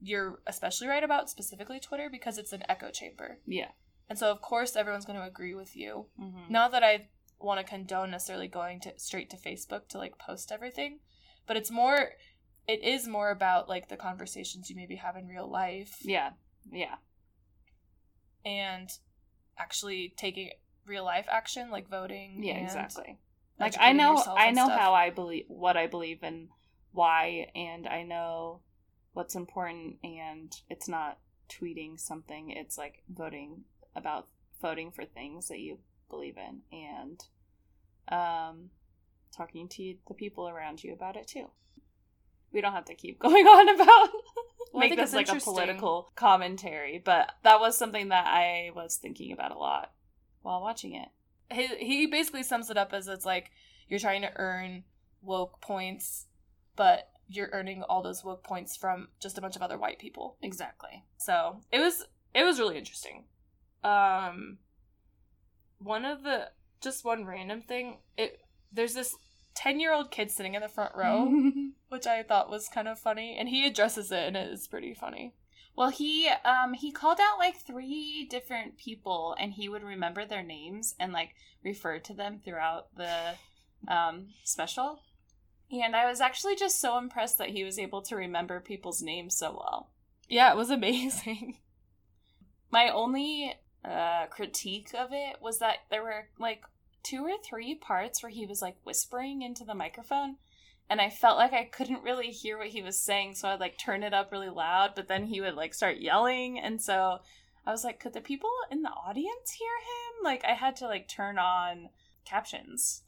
[SPEAKER 1] you're especially right about specifically Twitter because it's an echo chamber.
[SPEAKER 2] yeah
[SPEAKER 1] And so of course everyone's going to agree with you.
[SPEAKER 2] mm-hmm.
[SPEAKER 1] Not that I want to condone necessarily going to straight to Facebook to like post everything, but it's more it is more about like the conversations you maybe have in real life
[SPEAKER 2] yeah yeah
[SPEAKER 1] and actually taking real life action like voting.
[SPEAKER 2] yeah exactly like i know i know
[SPEAKER 1] stuff.
[SPEAKER 2] how i believe what i believe and why and i know what's important and it's not tweeting something it's like voting about voting for things that you believe in and um talking to the people around you about it too we don't have to keep going on about
[SPEAKER 1] Well,
[SPEAKER 2] make this like a political commentary but that was something that i was thinking about a lot while watching it
[SPEAKER 1] he he basically sums it up as it's like you're trying to earn woke points, but you're earning all those woke points from just a bunch of other white people.
[SPEAKER 2] exactly
[SPEAKER 1] So it was it was really interesting. Um, one of the just one random thing. It there's this ten year old kid sitting in the front row, which I thought was kind of funny, and he addresses it, and it is pretty funny.
[SPEAKER 2] Well, he um he called out like three different people, and he would remember their names and like refer to them throughout the um special. And I was actually just so impressed that he was able to remember people's names so well.
[SPEAKER 1] Yeah, it was amazing.
[SPEAKER 2] My only uh critique of it was that there were like two or three parts where he was like whispering into the microphone and I felt like I couldn't really hear what he was saying so I'd like turn it up really loud but then he would like start yelling and so I was like, could the people in the audience hear him? Like, I had to like turn on captions.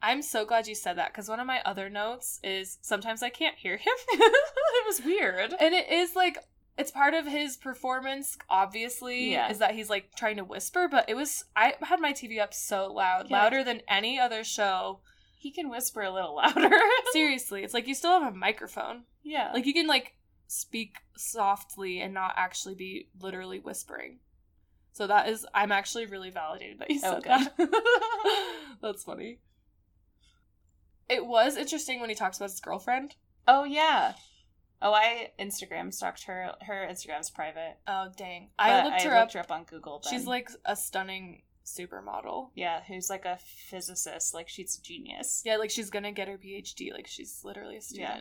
[SPEAKER 1] I'm so glad you said that because one of my other notes is sometimes I can't hear him. it
[SPEAKER 2] was weird.
[SPEAKER 1] And it is like it's part of his performance, obviously,
[SPEAKER 2] Yeah.
[SPEAKER 1] is that he's like trying to whisper, but it was I had my TV up so loud,
[SPEAKER 2] Yeah.
[SPEAKER 1] louder than any other show.
[SPEAKER 2] He can whisper a little louder.
[SPEAKER 1] Seriously, it's like you still have a microphone.
[SPEAKER 2] yeah.
[SPEAKER 1] Like you can like speak softly and not actually be literally whispering. So that is I'm actually really validated that you said
[SPEAKER 2] Okay.
[SPEAKER 1] that. That's funny. It was interesting when he talks about his girlfriend.
[SPEAKER 2] oh yeah. Oh, I Instagram stalked her. Her Instagram's private.
[SPEAKER 1] Oh dang. I looked her up.
[SPEAKER 2] her up on Google. Then.
[SPEAKER 1] She's like a stunning supermodel.
[SPEAKER 2] yeah, who's like a physicist. Like she's a genius.
[SPEAKER 1] Yeah, like she's gonna get her PhD. Like she's literally a student.
[SPEAKER 2] Yeah.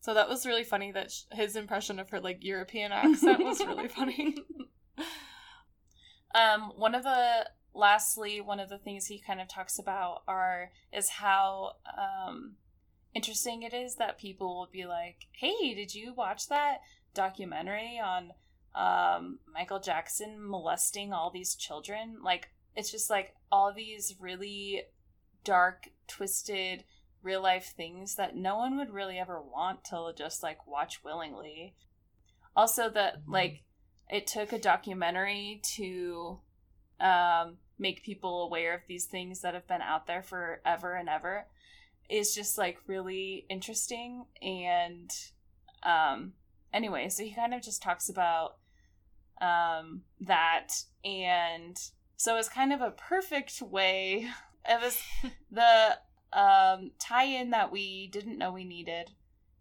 [SPEAKER 1] So that was really funny that sh- his impression of her like European accent was really funny.
[SPEAKER 2] Um, one of the lastly, one of the things he kind of talks about are is how um interesting it is that people will be like, "Hey, did you watch that documentary on um Michael Jackson molesting all these children?" Like it's just like all these really dark, twisted real life things that no one would really ever want to just like watch willingly. Also that like it took a documentary to um, make people aware of these things that have been out there forever and ever is just like really interesting and um anyway so he kind of just talks about um that and so it's kind of a perfect way it was the um tie-in that we didn't know we needed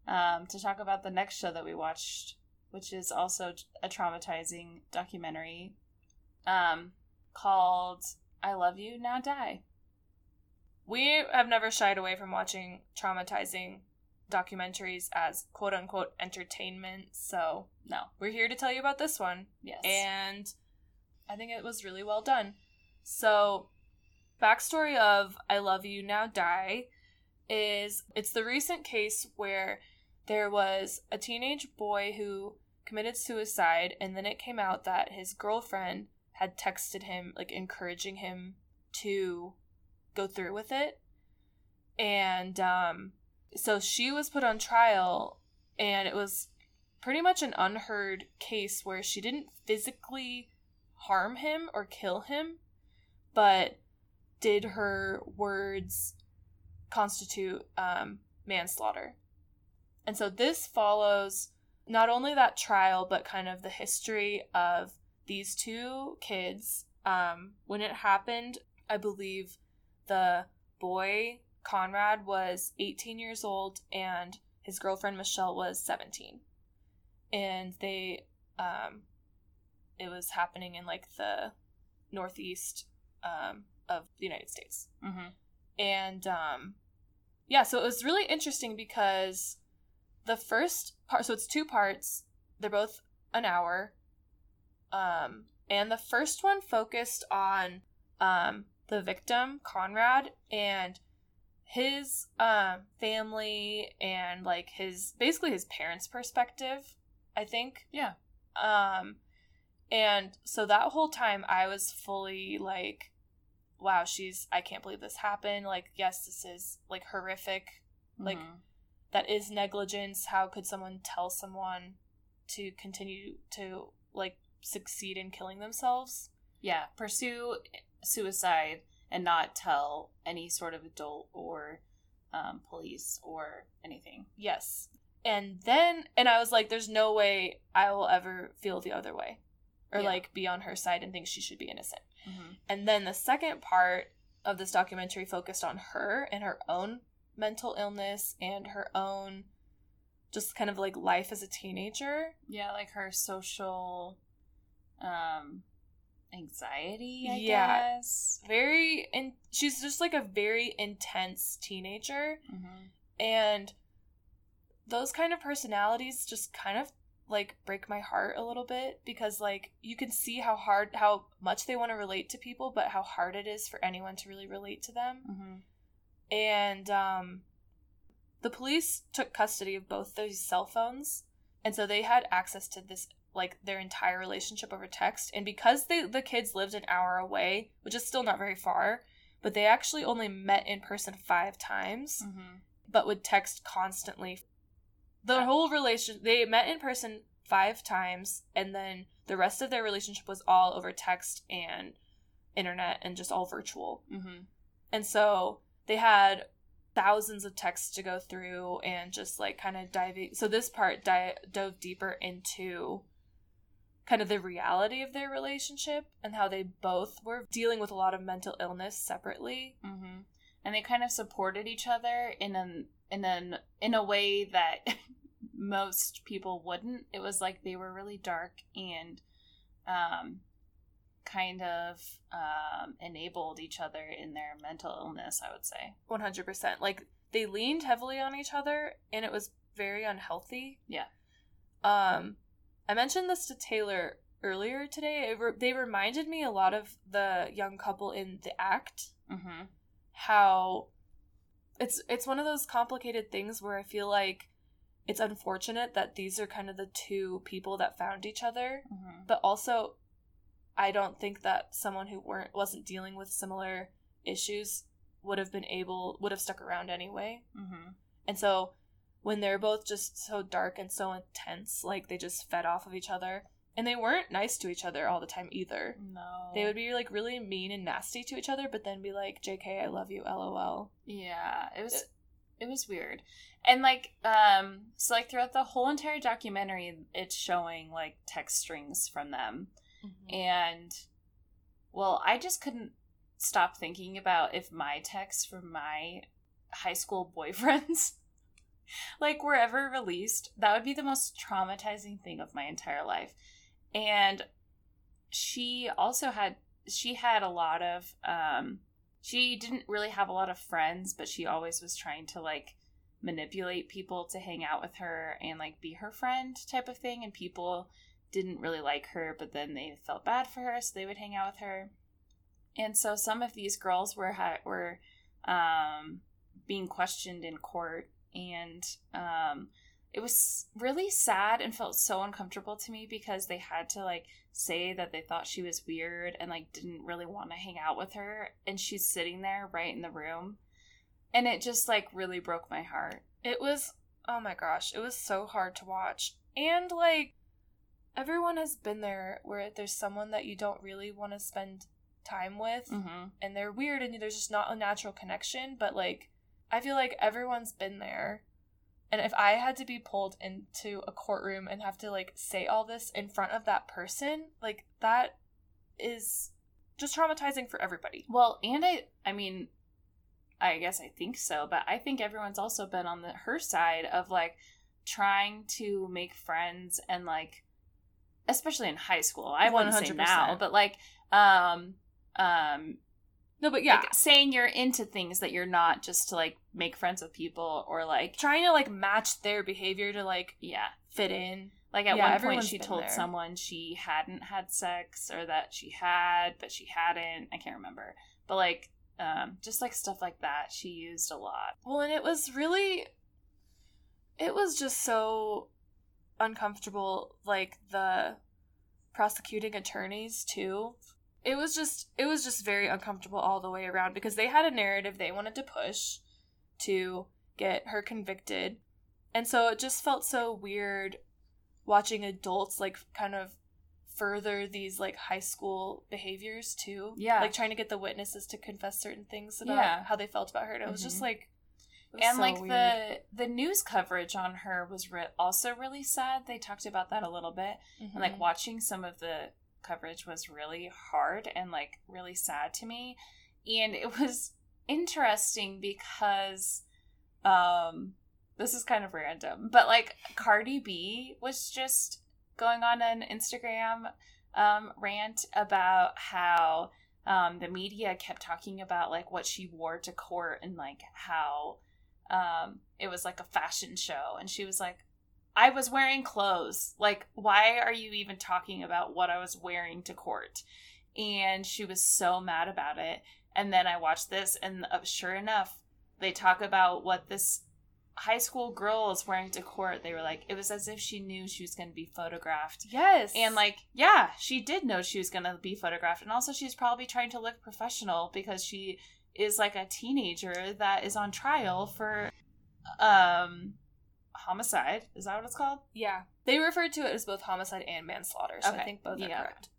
[SPEAKER 2] um to talk about the next show that we watched which is also a traumatizing documentary um, called I Love You Now Die.
[SPEAKER 1] We have never shied away from watching traumatizing documentaries as quote unquote entertainment. So
[SPEAKER 2] No.
[SPEAKER 1] we're here to tell you about this one.
[SPEAKER 2] Yes.
[SPEAKER 1] and I think it was really well done. So, backstory of I Love You Now Die is it's the recent case where there was a teenage boy who committed suicide, and then it came out that his girlfriend had texted him, like encouraging him to go through with it. And um, so she was put on trial, and it was pretty much an unheard case where she didn't physically harm him or kill him, but did her words constitute um, manslaughter? And so this follows not only that trial, but kind of the history of these two kids. Um, when it happened, I believe the boy, Conrad, was 18 years old and his girlfriend, Michelle, was 17. And they, um, it was happening in like the northeast um, of the United States
[SPEAKER 2] Mm-hmm.
[SPEAKER 1] and um yeah so it was really interesting because the first part so it's two parts they're both an hour um and the first one focused on um the victim conrad and his um family and like his basically his parents perspective i think.
[SPEAKER 2] Yeah.
[SPEAKER 1] um and so that whole time i was fully like wow she's i can't believe this happened. Like yes this is like horrific. Like,
[SPEAKER 2] Mhm.
[SPEAKER 1] that is negligence. How could someone tell someone to continue to like succeed in killing themselves?
[SPEAKER 2] Yeah, pursue suicide and not tell any sort of adult or um, police or anything.
[SPEAKER 1] yes and then and i was like there's no way i will ever feel the other way or
[SPEAKER 2] Yeah.
[SPEAKER 1] like be on her side and think she should be innocent
[SPEAKER 2] Mm-hmm.
[SPEAKER 1] And then the second part of this documentary focused on her and her own mental illness and her own just kind of like life as a teenager.
[SPEAKER 2] Yeah, like her social um, anxiety, I
[SPEAKER 1] Yeah.
[SPEAKER 2] guess.
[SPEAKER 1] Very and she's just like a very intense teenager
[SPEAKER 2] Mm-hmm.
[SPEAKER 1] and those kind of personalities just kind of like break my heart a little bit because like you can see how hard how much they want to relate to people but how hard it is for anyone to really relate to them.
[SPEAKER 2] Mm-hmm.
[SPEAKER 1] and um, the police took custody of both those cell phones and so they had access to this like their entire relationship over text and because they the kids lived an hour away which is still not very far but they actually only met in person five times
[SPEAKER 2] Mm-hmm.
[SPEAKER 1] but would text constantly the whole relation they met in person five times and then the rest of their relationship was all over text and internet and just all virtual
[SPEAKER 2] Mm-hmm.
[SPEAKER 1] and so they had thousands of texts to go through and just like kind of diving. So this part di- dove deeper into kind of the reality of their relationship and how they both were dealing with a lot of mental illness separately.
[SPEAKER 2] Mm-hmm. And they kind of supported each other in an in an in a way that most people wouldn't. It was like they were really dark and um kind of um enabled each other in their mental illness, I would say.
[SPEAKER 1] 100%. Like they leaned heavily on each other and it was very unhealthy.
[SPEAKER 2] Yeah.
[SPEAKER 1] Um I mentioned this to Taylor earlier today. It re- they reminded me a lot of the young couple in The Act.
[SPEAKER 2] Mm-hmm.
[SPEAKER 1] how it's it's one of those complicated things where I feel like it's unfortunate that these are kind of the two people that found each other,
[SPEAKER 2] Mm-hmm.
[SPEAKER 1] but also I don't think that someone who weren't wasn't dealing with similar issues would have been able would have stuck around anyway.
[SPEAKER 2] Mm-hmm.
[SPEAKER 1] And so when they're both just so dark and so intense, like they just fed off of each other. And they weren't nice to each other all the time either.
[SPEAKER 2] No.
[SPEAKER 1] They would be like really mean and nasty to each other, but then be like, JK, I love you, lol.
[SPEAKER 2] Yeah, it was it was weird. And like um so like throughout the whole entire documentary it's showing like text strings from them. And well, I just couldn't stop thinking about if my texts from my high school boyfriends like were ever released, that would be the most traumatizing thing of my entire life. And she also had she had a lot of um she didn't really have a lot of friends, but she always was trying to like manipulate people to hang out with her and like be her friend type of thing and people didn't really like her, but then they felt bad for her, so they would hang out with her. And so some of these girls were were um, being questioned in court, and um, it was really sad and felt so uncomfortable to me because they had to like say that they thought she was weird and like didn't really want to hang out with her, and she's sitting there right in the room, and it just like really broke my heart.
[SPEAKER 1] It was, oh my gosh, it was so hard to watch. And like, everyone has been there where there's someone that you don't really want to spend time with,
[SPEAKER 2] Mm-hmm.
[SPEAKER 1] and they're weird, and there's just not a natural connection. But like, I feel like everyone's been there. And if I had to be pulled into a courtroom and have to like say all this in front of that person, like that is just traumatizing for everybody.
[SPEAKER 2] Well, and I, I mean, I guess I think so, but I think everyone's also been on the her side of like trying to make friends and like, especially in high school. I wouldn't say
[SPEAKER 1] 100%.
[SPEAKER 2] now, but like, um, um,
[SPEAKER 1] No, but yeah,
[SPEAKER 2] like saying you're into things that you're not just to like make friends with people or like,
[SPEAKER 1] trying to like match their behavior to like
[SPEAKER 2] yeah.
[SPEAKER 1] fit in.
[SPEAKER 2] Like at
[SPEAKER 1] Yeah,
[SPEAKER 2] one point, she told
[SPEAKER 1] there.
[SPEAKER 2] someone she hadn't had sex or that she had, but she hadn't. I can't remember. But like, um, just like stuff like that, she used a lot.
[SPEAKER 1] Well, and it was really, it was just so uncomfortable. Like the prosecuting attorneys too. It was just, it was just very uncomfortable all the way around because they had a narrative they wanted to push to get her convicted, and so it just felt so weird watching adults like kind of further these like high school behaviors too.
[SPEAKER 2] Yeah.
[SPEAKER 1] like trying to get the witnesses to confess certain things about
[SPEAKER 2] Yeah.
[SPEAKER 1] how they felt about her. And it was
[SPEAKER 2] Mhm.
[SPEAKER 1] just like, was
[SPEAKER 2] and
[SPEAKER 1] so
[SPEAKER 2] like
[SPEAKER 1] weird.
[SPEAKER 2] the the news coverage on her was re- also really sad. They talked about that a little bit, and like
[SPEAKER 1] Mhm.
[SPEAKER 2] watching some of the coverage was really hard and like really sad to me. And it was interesting because um this is kind of random, but like Cardi B was just going on an Instagram um rant about how um the media kept talking about like what she wore to court and like how um it was like a fashion show and she was like I was wearing clothes. Like, why are you even talking about what I was wearing to court? And she was so mad about it. And then I watched this, and uh, sure enough, they talk about what this high school girls wearing to court, they were like, it was as if she knew she was going to be photographed.
[SPEAKER 1] Yes.
[SPEAKER 2] And like, yeah, she did know she was going to be photographed. And also, she's probably trying to look professional because she is like a teenager that is on trial for um homicide. Is that what it's called?
[SPEAKER 1] yeah, they referred to it as both homicide and manslaughter. So I think both are
[SPEAKER 2] Yeah.
[SPEAKER 1] correct.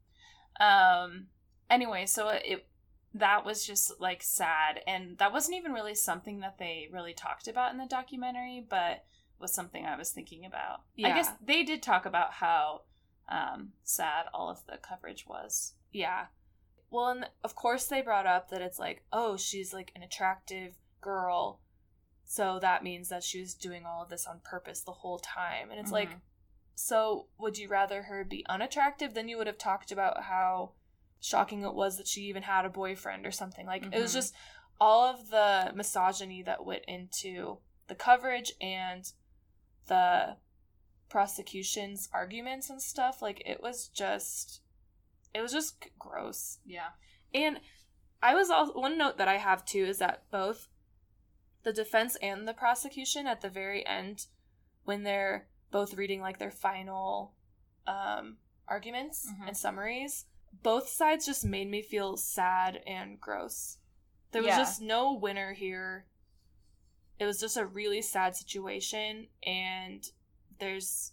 [SPEAKER 2] Um anyway, so it that was just like sad and that wasn't even really something that they really talked about in the documentary, but was something I was thinking about. I guess they did talk about how um sad all of the coverage was.
[SPEAKER 1] Yeah. Well, and of course they brought up that it's like, oh, she's like an attractive girl. So that means that she was doing all of this on purpose the whole time. And it's like,
[SPEAKER 2] Mhm.
[SPEAKER 1] so would you rather her be unattractive? Then you would have talked about how shocking it was that she even had a boyfriend or something. Like, it was
[SPEAKER 2] Mhm.
[SPEAKER 1] just all of the misogyny that went into the coverage and the prosecution's arguments and stuff. Like, it was just, it was just gross.
[SPEAKER 2] Yeah.
[SPEAKER 1] And I was also one note that I have too is that both the defense and the prosecution at the very end, when they're both reading like their final um, arguments
[SPEAKER 2] Mhm.
[SPEAKER 1] and summaries, both sides just made me feel sad and gross. There was
[SPEAKER 2] Yeah.
[SPEAKER 1] just no winner here. It was just a really sad situation, and there's,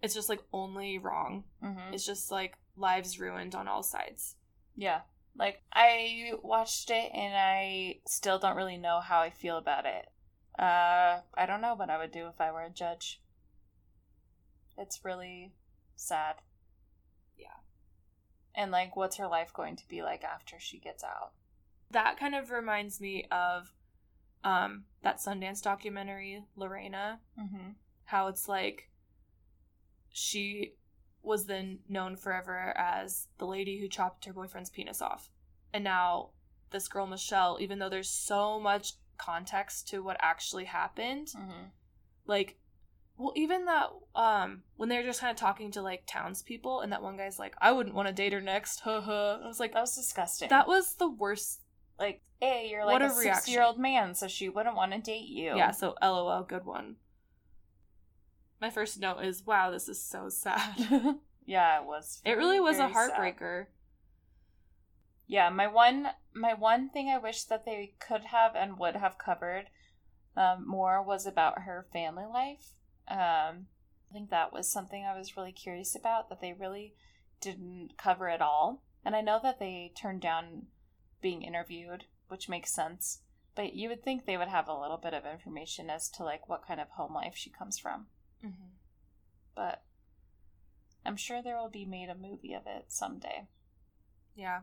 [SPEAKER 1] it's just like only wrong.
[SPEAKER 2] Mhm.
[SPEAKER 1] It's just like lives ruined on all sides.
[SPEAKER 2] Yeah. Like I watched it and I still don't really know how I feel about it. Uh I don't know what I would do if I were a judge. It's really sad.
[SPEAKER 1] Yeah.
[SPEAKER 2] And like what's her life going to be like after she gets out?
[SPEAKER 1] that kind of reminds me of um that Sundance documentary Lorena
[SPEAKER 2] Mhm.
[SPEAKER 1] how it's like she was then known forever as the lady who chopped her boyfriend's penis off and now this girl Michelle even though there's so much context to what actually happened
[SPEAKER 2] Mhm.
[SPEAKER 1] like well even that um when they're just kind of talking to like townspeople and that one guy's like I wouldn't want to date her next huh huh I was like
[SPEAKER 2] That was disgusting.
[SPEAKER 1] that was the worst
[SPEAKER 2] like, hey, you're like
[SPEAKER 1] What
[SPEAKER 2] a,
[SPEAKER 1] a reaction.
[SPEAKER 2] six-year-old man, so she wouldn't want to date you.
[SPEAKER 1] Yeah, so LOL, good one. My first note is wow, this is so sad.
[SPEAKER 2] yeah, it was.
[SPEAKER 1] it really was a
[SPEAKER 2] very sad.
[SPEAKER 1] heartbreaker.
[SPEAKER 2] Yeah, my one my one thing I wish that they could have and would have covered um, more was about her family life. Um, I think that was something I was really curious about that they really didn't cover at all. And I know that they turned down being interviewed, which makes sense. But you would think they would have a little bit of information as to like what kind of home life she comes from.
[SPEAKER 1] Mm-hmm.
[SPEAKER 2] But I'm sure there will be made a movie of it someday.
[SPEAKER 1] Yeah.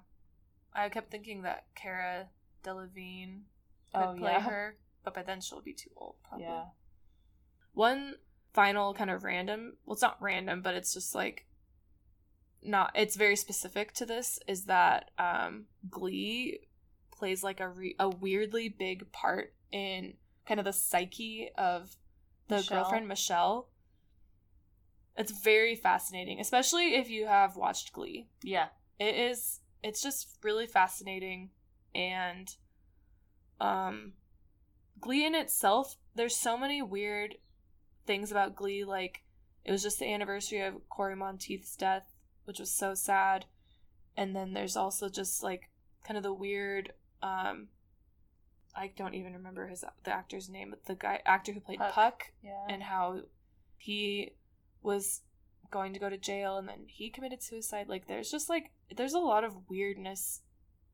[SPEAKER 1] I kept thinking that Cara Delevingne could
[SPEAKER 2] Oh,
[SPEAKER 1] play
[SPEAKER 2] yeah.
[SPEAKER 1] her, but by then she'll be too old, probably.
[SPEAKER 2] Yeah.
[SPEAKER 1] One final kind of random, well, it's not random, but it's just like not, it's very specific to this, is that um, Glee plays like a, re- a weirdly big part in kind of the psyche of the
[SPEAKER 2] Michelle.
[SPEAKER 1] girlfriend Michelle. It's very fascinating, especially if you have watched Glee.
[SPEAKER 2] Yeah.
[SPEAKER 1] It is it's just really fascinating and um Glee in itself, there's so many weird things about Glee like it was just the anniversary of Cory Monteith's death, which was so sad. And then there's also just like kind of the weird um I don't even remember his the actor's name, but the guy actor who played
[SPEAKER 2] Puck.
[SPEAKER 1] Puck
[SPEAKER 2] Yeah.
[SPEAKER 1] and how he was going to go to jail and then he committed suicide. Like there's just like there's a lot of weirdness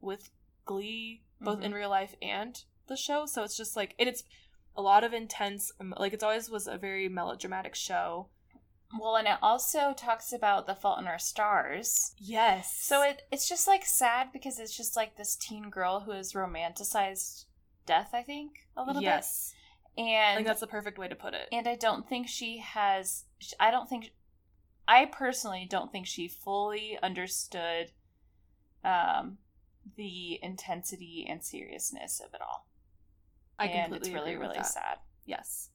[SPEAKER 1] with Glee, both in
[SPEAKER 2] Mhm.
[SPEAKER 1] real life and the show. So it's just like and it's a lot of intense um, like it's always was a very melodramatic show.
[SPEAKER 2] Well, and it also talks about the Fault in Our Stars.
[SPEAKER 1] Yes.
[SPEAKER 2] So it it's just like sad because it's just like this teen girl who is romanticized death. I think a little
[SPEAKER 1] yes.
[SPEAKER 2] bit,
[SPEAKER 1] I
[SPEAKER 2] and
[SPEAKER 1] that's the perfect way to put it.
[SPEAKER 2] and I don't think she has. I don't think. I personally don't think she fully understood um, the intensity and seriousness of it all.
[SPEAKER 1] I
[SPEAKER 2] and
[SPEAKER 1] completely
[SPEAKER 2] it's really
[SPEAKER 1] agree with
[SPEAKER 2] really
[SPEAKER 1] that.
[SPEAKER 2] sad.
[SPEAKER 1] Yes.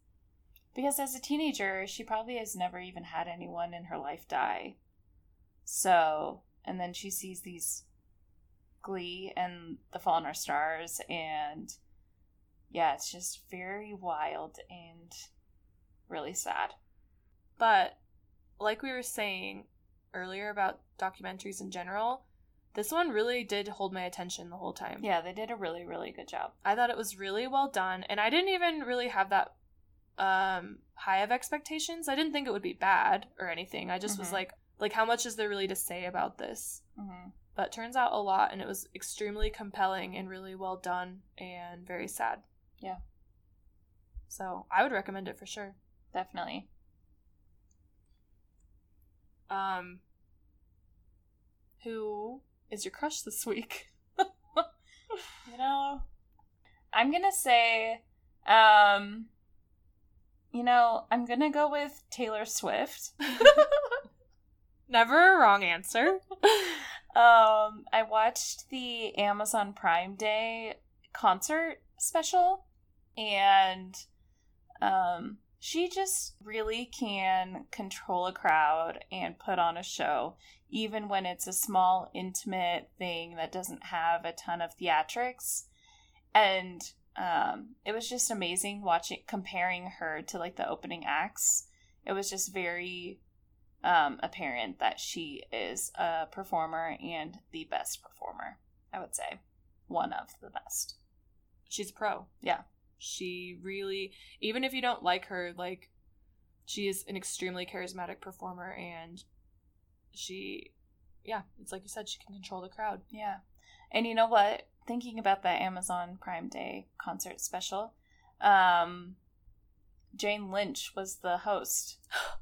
[SPEAKER 2] Because as a teenager, she probably has never even had anyone in her life die. So, and then she sees these Glee and The Fault in Our Stars, and yeah, it's just very wild and really sad.
[SPEAKER 1] But like we were saying earlier about documentaries in general, this one really did hold my attention the whole time.
[SPEAKER 2] Yeah, they did a really, really good job.
[SPEAKER 1] I thought it was really well done, and I didn't even really have that um high of expectations. I didn't think it would be bad or anything. I just was
[SPEAKER 2] Mhm.
[SPEAKER 1] like like how much is there really to say about this?
[SPEAKER 2] Mm-hmm.
[SPEAKER 1] But turns out a lot and it was extremely compelling and really well done and very sad.
[SPEAKER 2] Yeah.
[SPEAKER 1] So, I would recommend it for sure.
[SPEAKER 2] Definitely.
[SPEAKER 1] Um who is your crush this week?
[SPEAKER 2] You know, I'm gonna say, um, you know, I'm gonna go with Taylor Swift.
[SPEAKER 1] Never a wrong answer.
[SPEAKER 2] um, I watched the Amazon Prime Day concert special, and um, she just really can control a crowd and put on a show, even when it's a small, intimate thing that doesn't have a ton of theatrics. And um, it was just amazing watching, comparing her to like the opening acts. It was just very um, apparent that she is a performer and the best performer, I would say. One of the best.
[SPEAKER 1] She's a pro.
[SPEAKER 2] Yeah.
[SPEAKER 1] She really, even if you don't like her, like, she is an extremely charismatic performer and she, yeah, it's like you said, she can control the crowd.
[SPEAKER 2] Yeah. And you know what? Thinking about that Amazon Prime Day concert special, um, Jane Lynch was the host.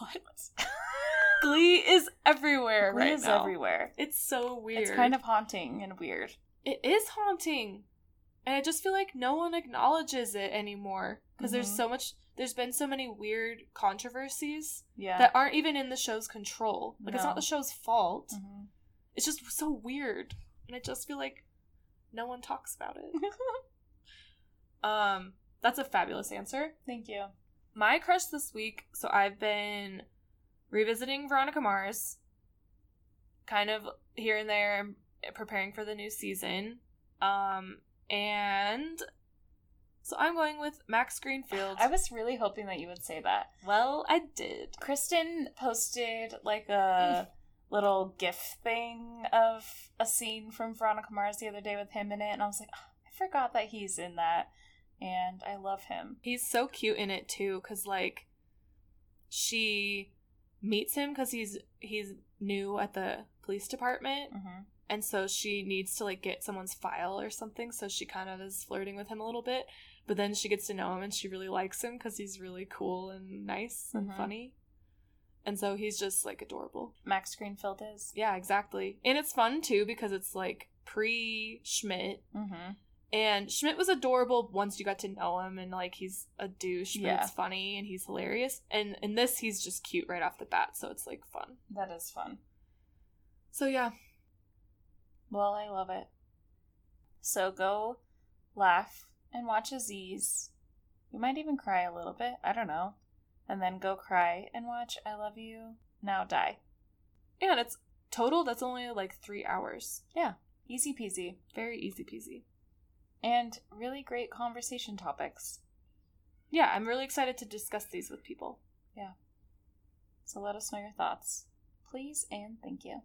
[SPEAKER 1] What? Glee is everywhere
[SPEAKER 2] Glee
[SPEAKER 1] right
[SPEAKER 2] is
[SPEAKER 1] now.
[SPEAKER 2] everywhere.
[SPEAKER 1] It's so weird.
[SPEAKER 2] It's kind of haunting and weird.
[SPEAKER 1] It is haunting. And I just feel like no one acknowledges it anymore. Because there's
[SPEAKER 2] Mhm.
[SPEAKER 1] so much, there's been so many weird controversies
[SPEAKER 2] Yeah.
[SPEAKER 1] that aren't even in the show's control. Like, it's not the show's fault.
[SPEAKER 2] Mhm.
[SPEAKER 1] It's just so weird. And I just feel like no one talks about it. um, that's a fabulous answer.
[SPEAKER 2] Thank you.
[SPEAKER 1] My crush this week, so I've been revisiting Veronica Mars, kind of here and there, preparing for the new season. Um, and so I'm going with Max Greenfield.
[SPEAKER 2] I was really hoping that you would say that.
[SPEAKER 1] well, I did.
[SPEAKER 2] Kristen posted like a little GIF thing of a scene from Veronica Mars the other day with him in it, and I was like, "Oh, I forgot that he's in that, and I love him.
[SPEAKER 1] He's so cute in it too, cause like she meets him because he's he's new at the police department,
[SPEAKER 2] Mm-hmm.
[SPEAKER 1] And so she needs to like get someone's file or something so she kind of is flirting with him a little bit but then she gets to know him and she really likes him because he's really cool and nice and
[SPEAKER 2] Mhm.
[SPEAKER 1] funny and so he's just like adorable
[SPEAKER 2] Max Greenfield is.
[SPEAKER 1] yeah exactly and it's fun too because it's like pre schmidt
[SPEAKER 2] Mm-hmm.
[SPEAKER 1] and schmidt was adorable once you got to know him and like he's a douche but
[SPEAKER 2] Yeah.
[SPEAKER 1] it's funny and he's hilarious and in this he's just cute right off the bat so it's like fun
[SPEAKER 2] That is fun.
[SPEAKER 1] so yeah
[SPEAKER 2] Well, I love it. So go laugh and watch Aziz. You might even cry a little bit. I don't know. And then go cry and watch I Love You Now Die.
[SPEAKER 1] and it's total that's only like three hours Yeah,
[SPEAKER 2] Easy peasy.
[SPEAKER 1] very easy peasy
[SPEAKER 2] And really great conversation topics.
[SPEAKER 1] yeah, I'm really excited to discuss these with people. Yeah.
[SPEAKER 2] So let us know your thoughts. Please and thank you.